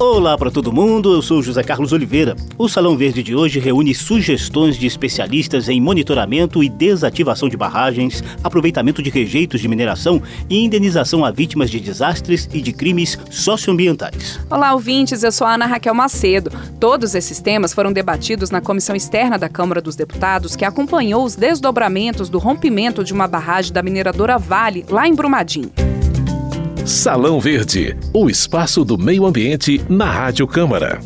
Olá para todo mundo, eu sou José Carlos Oliveira. O Salão Verde de hoje reúne sugestões de especialistas em monitoramento e desativação de barragens, aproveitamento de rejeitos de mineração e indenização a vítimas de desastres e de crimes socioambientais. Olá, ouvintes, eu sou a Ana Raquel Macedo. Todos esses temas foram debatidos na comissão externa da Câmara dos Deputados, que acompanhou os desdobramentos do rompimento de uma barragem da mineradora Vale, lá em Brumadinho. Salão Verde, o espaço do meio ambiente na Rádio Câmara.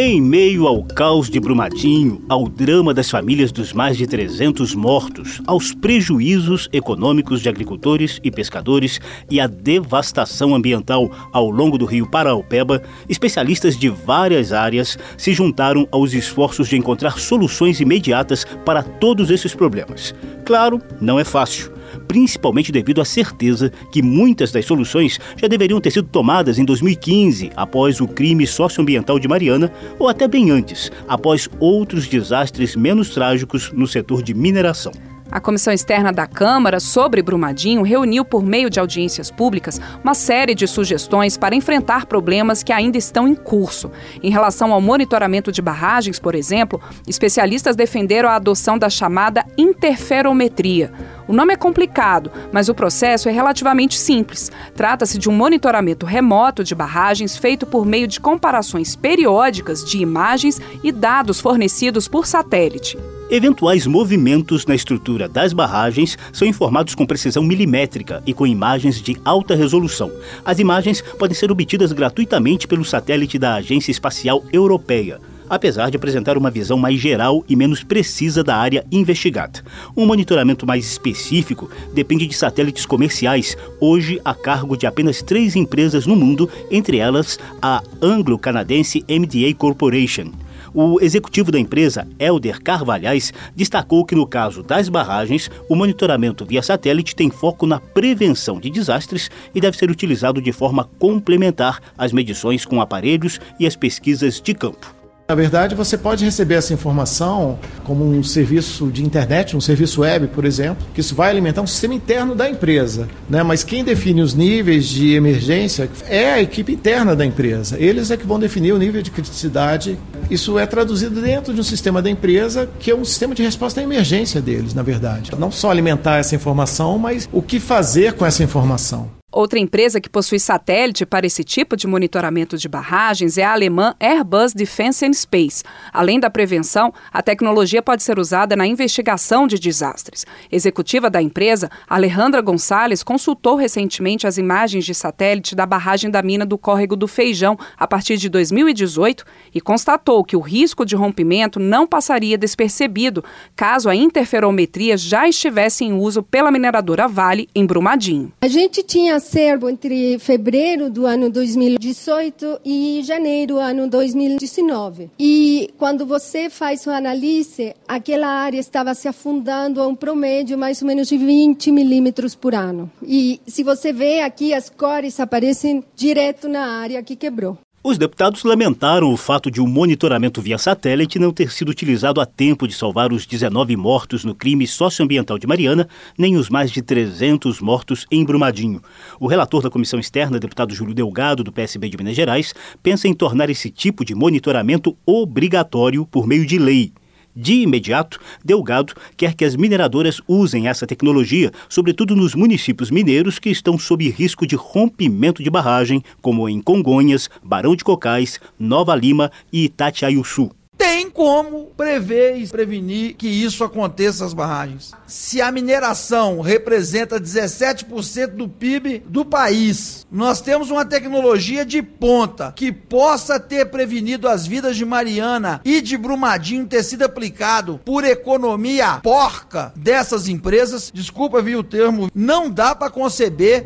Em meio ao caos de Brumadinho, ao drama das famílias dos mais de 300 mortos, aos prejuízos econômicos de agricultores e pescadores e à devastação ambiental ao longo do rio Paraupeba, especialistas de várias áreas se juntaram aos esforços de encontrar soluções imediatas para todos esses problemas. Claro, não é fácil principalmente devido à certeza que muitas das soluções já deveriam ter sido tomadas em 2015, após o crime socioambiental de Mariana, ou até bem antes, após outros desastres menos trágicos no setor de mineração. A Comissão Externa da Câmara sobre Brumadinho reuniu, por meio de audiências públicas, uma série de sugestões para enfrentar problemas que ainda estão em curso. Em relação ao monitoramento de barragens, por exemplo, especialistas defenderam a adoção da chamada interferometria. O nome é complicado, mas o processo é relativamente simples. Trata-se de um monitoramento remoto de barragens feito por meio de comparações periódicas de imagens e dados fornecidos por satélite. Eventuais movimentos na estrutura das barragens são informados com precisão milimétrica e com imagens de alta resolução. As imagens podem ser obtidas gratuitamente pelo satélite da Agência Espacial Europeia apesar de apresentar uma visão mais geral e menos precisa da área investigada. Um monitoramento mais específico depende de satélites comerciais, hoje a cargo de apenas três empresas no mundo, entre elas a anglo-canadense MDA Corporation. O executivo da empresa, Elder Carvalhais, destacou que no caso das barragens, o monitoramento via satélite tem foco na prevenção de desastres e deve ser utilizado de forma complementar às medições com aparelhos e as pesquisas de campo. Na verdade, você pode receber essa informação como um serviço de internet, um serviço web, por exemplo, que isso vai alimentar um sistema interno da empresa. Né? Mas quem define os níveis de emergência é a equipe interna da empresa. Eles é que vão definir o nível de criticidade. Isso é traduzido dentro de um sistema da empresa, que é um sistema de resposta à emergência deles, na verdade. Não só alimentar essa informação, mas o que fazer com essa informação. Outra empresa que possui satélite para esse tipo de monitoramento de barragens é a alemã Airbus Defence and Space. Além da prevenção, a tecnologia pode ser usada na investigação de desastres. Executiva da empresa, Alejandra Gonçalves, consultou recentemente as imagens de satélite da barragem da mina do Córrego do Feijão a partir de 2018 e constatou que o risco de rompimento não passaria despercebido caso a interferometria já estivesse em uso pela mineradora Vale em Brumadinho. A gente tinha acervo entre fevereiro do ano 2018 e janeiro do ano 2019. E quando você faz o análise, aquela área estava se afundando a um promédio mais ou menos de 20 milímetros por ano. E se você vê aqui, as cores aparecem direto na área que quebrou. Os deputados lamentaram o fato de o um monitoramento via satélite não ter sido utilizado a tempo de salvar os 19 mortos no crime socioambiental de Mariana, nem os mais de 300 mortos em Brumadinho. O relator da comissão externa, deputado Júlio Delgado, do PSB de Minas Gerais, pensa em tornar esse tipo de monitoramento obrigatório por meio de lei. De imediato, Delgado quer que as mineradoras usem essa tecnologia, sobretudo nos municípios mineiros que estão sob risco de rompimento de barragem, como em Congonhas, Barão de Cocais, Nova Lima e Itatiaiuçu tem como prever e prevenir que isso aconteça nas barragens. Se a mineração representa 17% do PIB do país, nós temos uma tecnologia de ponta que possa ter prevenido as vidas de Mariana e de Brumadinho ter sido aplicado por economia porca dessas empresas. Desculpa, vi o termo, não dá para conceber.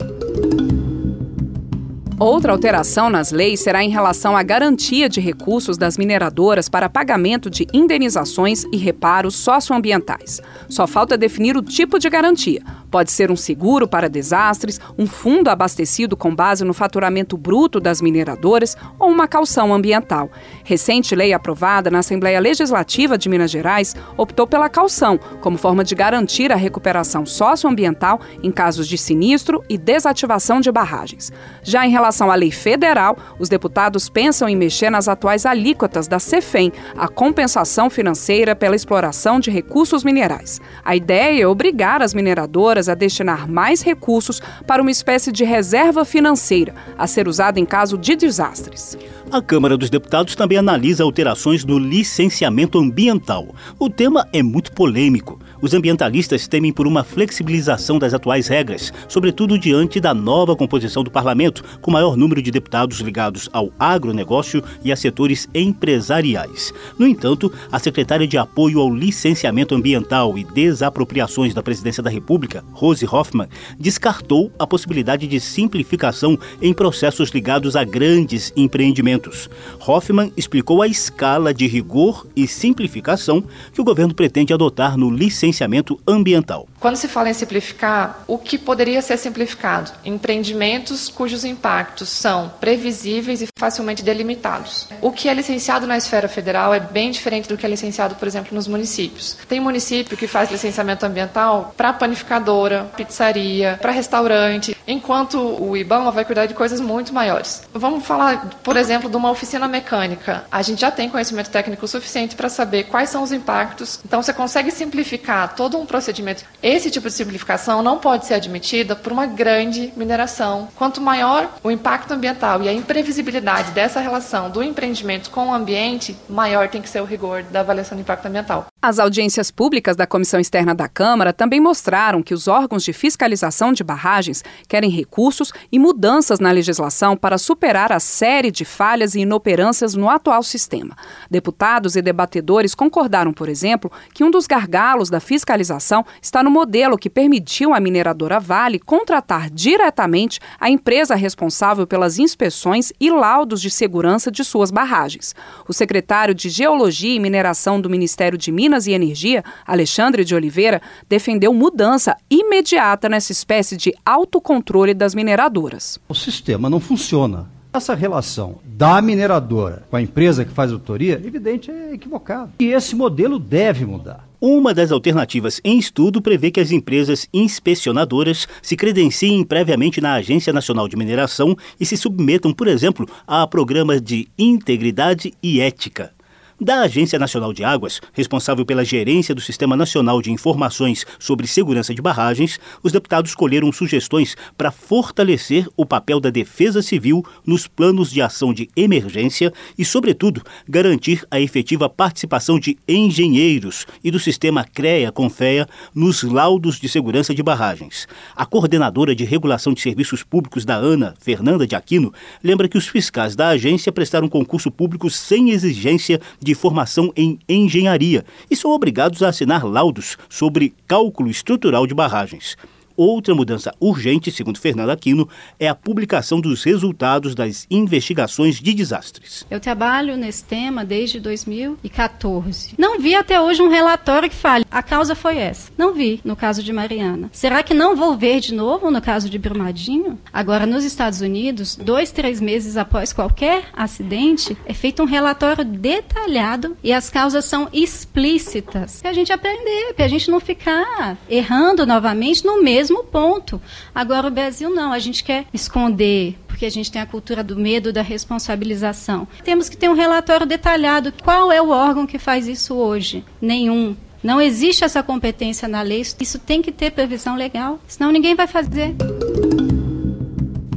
Outra alteração nas leis será em relação à garantia de recursos das mineradoras para pagamento de indenizações e reparos socioambientais. Só falta definir o tipo de garantia. Pode ser um seguro para desastres, um fundo abastecido com base no faturamento bruto das mineradoras ou uma calção ambiental. Recente lei aprovada na Assembleia Legislativa de Minas Gerais optou pela calção como forma de garantir a recuperação socioambiental em casos de sinistro e desativação de barragens. Já em relação à lei federal, os deputados pensam em mexer nas atuais alíquotas da CEFEM, a compensação financeira pela exploração de recursos minerais. A ideia é obrigar as mineradoras a destinar mais recursos para uma espécie de reserva financeira a ser usada em caso de desastres. A Câmara dos Deputados também analisa alterações no licenciamento ambiental. O tema é muito polêmico. Os ambientalistas temem por uma flexibilização das atuais regras, sobretudo diante da nova composição do parlamento, com maior número de deputados ligados ao agronegócio e a setores empresariais. No entanto, a secretária de Apoio ao Licenciamento Ambiental e Desapropriações da Presidência da República, Rose Hoffmann, descartou a possibilidade de simplificação em processos ligados a grandes empreendimentos. Hoffmann explicou a escala de rigor e simplificação que o governo pretende adotar no licenciamento licenciamento ambiental. Quando se fala em simplificar, o que poderia ser simplificado? Empreendimentos cujos impactos são previsíveis e facilmente delimitados. O que é licenciado na esfera federal é bem diferente do que é licenciado, por exemplo, nos municípios. Tem município que faz licenciamento ambiental para panificadora, pizzaria, para restaurante, enquanto o IBAMA vai cuidar de coisas muito maiores. Vamos falar, por exemplo, de uma oficina mecânica. A gente já tem conhecimento técnico suficiente para saber quais são os impactos. Então, você consegue simplificar todo um procedimento esse tipo de simplificação não pode ser admitida por uma grande mineração. Quanto maior o impacto ambiental e a imprevisibilidade dessa relação do empreendimento com o ambiente, maior tem que ser o rigor da avaliação do impacto ambiental. As audiências públicas da Comissão Externa da Câmara também mostraram que os órgãos de fiscalização de barragens querem recursos e mudanças na legislação para superar a série de falhas e inoperâncias no atual sistema. Deputados e debatedores concordaram, por exemplo, que um dos gargalos da fiscalização está no modelo que permitiu à mineradora Vale contratar diretamente a empresa responsável pelas inspeções e laudos de segurança de suas barragens. O secretário de Geologia e Mineração do Ministério de Minas Minas e Energia, Alexandre de Oliveira, defendeu mudança imediata nessa espécie de autocontrole das mineradoras. O sistema não funciona. Essa relação da mineradora com a empresa que faz autoria, evidente, é equivocado. E esse modelo deve mudar. Uma das alternativas em estudo prevê que as empresas inspecionadoras se credenciem previamente na Agência Nacional de Mineração e se submetam, por exemplo, a programas de integridade e ética da Agência Nacional de Águas, responsável pela gerência do Sistema Nacional de Informações sobre Segurança de Barragens, os deputados colheram sugestões para fortalecer o papel da Defesa Civil nos planos de ação de emergência e, sobretudo, garantir a efetiva participação de engenheiros e do sistema CREA-CONFEA nos laudos de segurança de barragens. A coordenadora de regulação de serviços públicos da ANA, Fernanda de Aquino, lembra que os fiscais da agência prestaram concurso público sem exigência de de formação em engenharia e são obrigados a assinar laudos sobre cálculo estrutural de barragens. Outra mudança urgente, segundo Fernando Aquino, é a publicação dos resultados das investigações de desastres. Eu trabalho nesse tema desde 2014. Não vi até hoje um relatório que fale a causa foi essa. Não vi no caso de Mariana. Será que não vou ver de novo no caso de Brumadinho? Agora, nos Estados Unidos, dois, três meses após qualquer acidente, é feito um relatório detalhado e as causas são explícitas. Para a gente aprender, para a gente não ficar errando novamente no mesmo mesmo ponto. Agora, o Brasil não, a gente quer esconder, porque a gente tem a cultura do medo, da responsabilização. Temos que ter um relatório detalhado. Qual é o órgão que faz isso hoje? Nenhum. Não existe essa competência na lei, isso tem que ter previsão legal, senão ninguém vai fazer.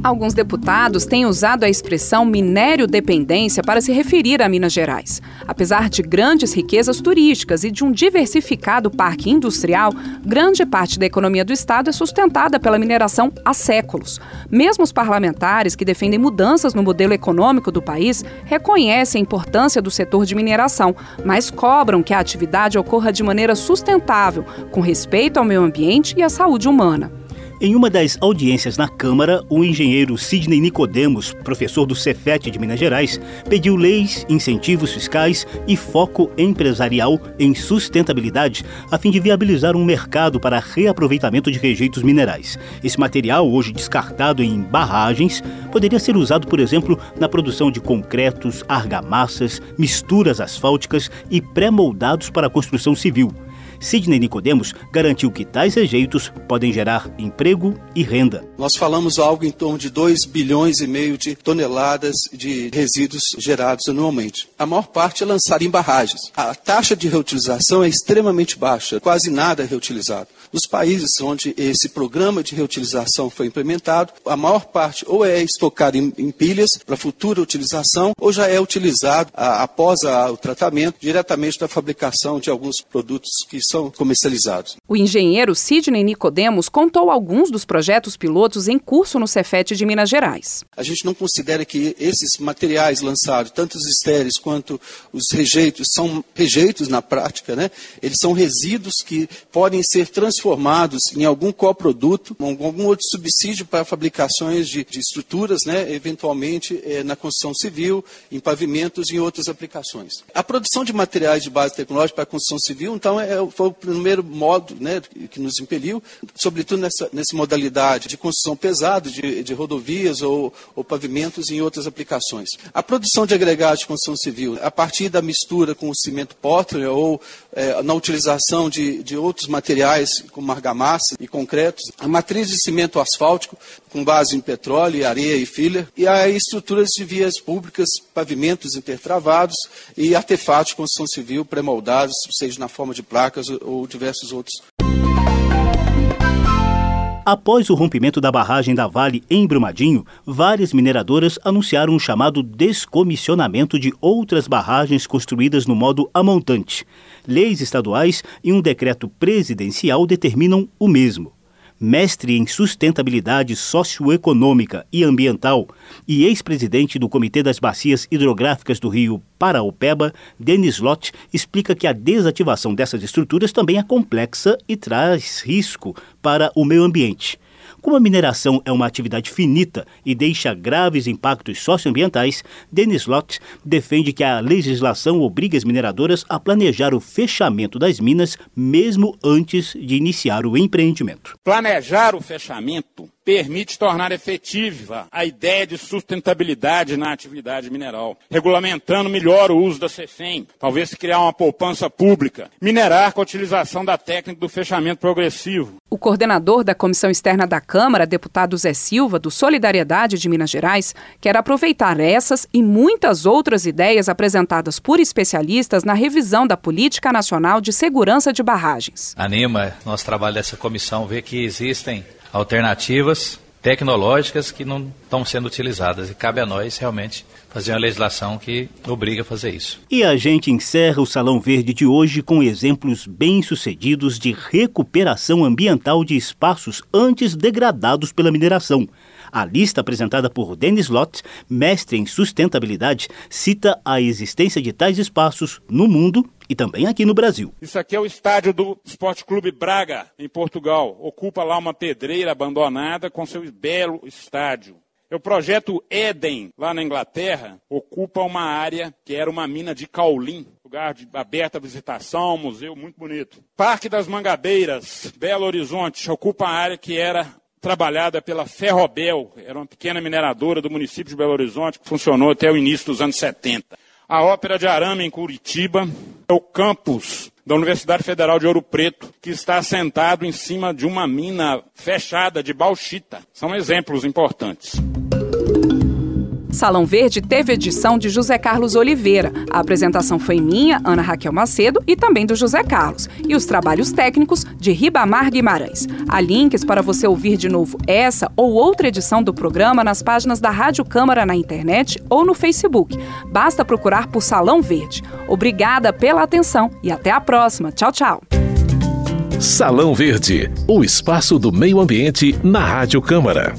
Alguns deputados têm usado a expressão minério dependência para se referir a Minas Gerais. Apesar de grandes riquezas turísticas e de um diversificado parque industrial, grande parte da economia do estado é sustentada pela mineração há séculos. Mesmo os parlamentares que defendem mudanças no modelo econômico do país reconhecem a importância do setor de mineração, mas cobram que a atividade ocorra de maneira sustentável, com respeito ao meio ambiente e à saúde humana. Em uma das audiências na Câmara, o engenheiro Sidney Nicodemos, professor do Cefet de Minas Gerais, pediu leis, incentivos fiscais e foco empresarial em sustentabilidade a fim de viabilizar um mercado para reaproveitamento de rejeitos minerais. Esse material, hoje descartado em barragens, poderia ser usado, por exemplo, na produção de concretos, argamassas, misturas asfálticas e pré-moldados para a construção civil. Sidney Nicodemos garantiu que tais rejeitos podem gerar emprego e renda. Nós falamos algo em torno de 2 bilhões e meio de toneladas de resíduos gerados anualmente. A maior parte é lançada em barragens. A taxa de reutilização é extremamente baixa, quase nada é reutilizado. Nos países onde esse programa de reutilização foi implementado, a maior parte ou é estocada em, em pilhas para futura utilização ou já é utilizado a, após a, o tratamento diretamente da fabricação de alguns produtos que são comercializados. O engenheiro Sidney Nicodemos contou alguns dos projetos pilotos em curso no Cefet de Minas Gerais. A gente não considera que esses materiais lançados, tanto os estéreis quanto os rejeitos, são rejeitos na prática, né? Eles são resíduos que podem ser transformados em algum coproduto, algum outro subsídio para fabricações de, de estruturas, né? Eventualmente é, na construção civil, em pavimentos e em outras aplicações. A produção de materiais de base tecnológica para a construção civil, então, é, foi o primeiro modo né, que nos impeliu, sobretudo nessa, nessa modalidade de construção pesada, de, de rodovias ou, ou, pavimentos em outras aplicações. A produção de agregados de construção civil, a partir da mistura com o cimento Portland ou é, na utilização de, de outros materiais como argamassa e concretos, a matriz de cimento asfáltico com base em petróleo, areia e filler, e a estruturas de vias públicas, pavimentos intertravados e artefatos de construção civil pré-moldados, seja na forma de placas ou diversos outros. Após o rompimento da barragem da Vale em Brumadinho, várias mineradoras anunciaram um chamado descomissionamento de outras barragens construídas no modo amontante. Leis estaduais e um decreto presidencial determinam o mesmo mestre em sustentabilidade socioeconômica e ambiental e ex-presidente do Comitê das Bacias Hidrográficas do Rio Paraopeba, Denis Lott, explica que a desativação dessas estruturas também é complexa e traz risco para o meio ambiente. Como a mineração é uma atividade finita e deixa graves impactos socioambientais, Denis Lott defende que a legislação obrigue as mineradoras a planejar o fechamento das minas mesmo antes de iniciar o empreendimento. Planejar o fechamento permite tornar efetiva a ideia de sustentabilidade na atividade mineral, regulamentando melhor o uso da CEFEM, talvez criar uma poupança pública, minerar com a utilização da técnica do fechamento progressivo. O coordenador da Comissão Externa da Câmara, deputado Zé Silva, do Solidariedade de Minas Gerais, quer aproveitar essas e muitas outras ideias apresentadas por especialistas na revisão da Política Nacional de Segurança de Barragens. Anima nosso trabalho dessa comissão ver que existem alternativas tecnológicas que não estão sendo utilizadas. E cabe a nós realmente fazer uma legislação que obriga a fazer isso. E a gente encerra o Salão Verde de hoje com exemplos bem-sucedidos de recuperação ambiental de espaços antes degradados pela mineração. A lista apresentada por Dennis Lott, mestre em sustentabilidade, cita a existência de tais espaços no mundo e também aqui no Brasil. Isso aqui é o estádio do Esporte Clube Braga, em Portugal. Ocupa lá uma pedreira abandonada com seu belo estádio. O projeto Eden, lá na Inglaterra, ocupa uma área que era uma mina de caulim, lugar de aberta visitação, museu muito bonito. Parque das Mangabeiras, Belo Horizonte, ocupa a área que era trabalhada pela Ferrobel, era uma pequena mineradora do município de Belo Horizonte, que funcionou até o início dos anos 70. A Ópera de Arame, em Curitiba, é o campus da Universidade Federal de Ouro Preto, que está assentado em cima de uma mina fechada de bauxita. São exemplos importantes. Salão Verde teve edição de José Carlos Oliveira. A apresentação foi minha, Ana Raquel Macedo, e também do José Carlos. E os trabalhos técnicos de Ribamar Guimarães. Há links para você ouvir de novo essa ou outra edição do programa nas páginas da Rádio Câmara na internet ou no Facebook. Basta procurar por Salão Verde. Obrigada pela atenção e até a próxima. Tchau, tchau. Salão Verde, o espaço do meio ambiente na Rádio Câmara.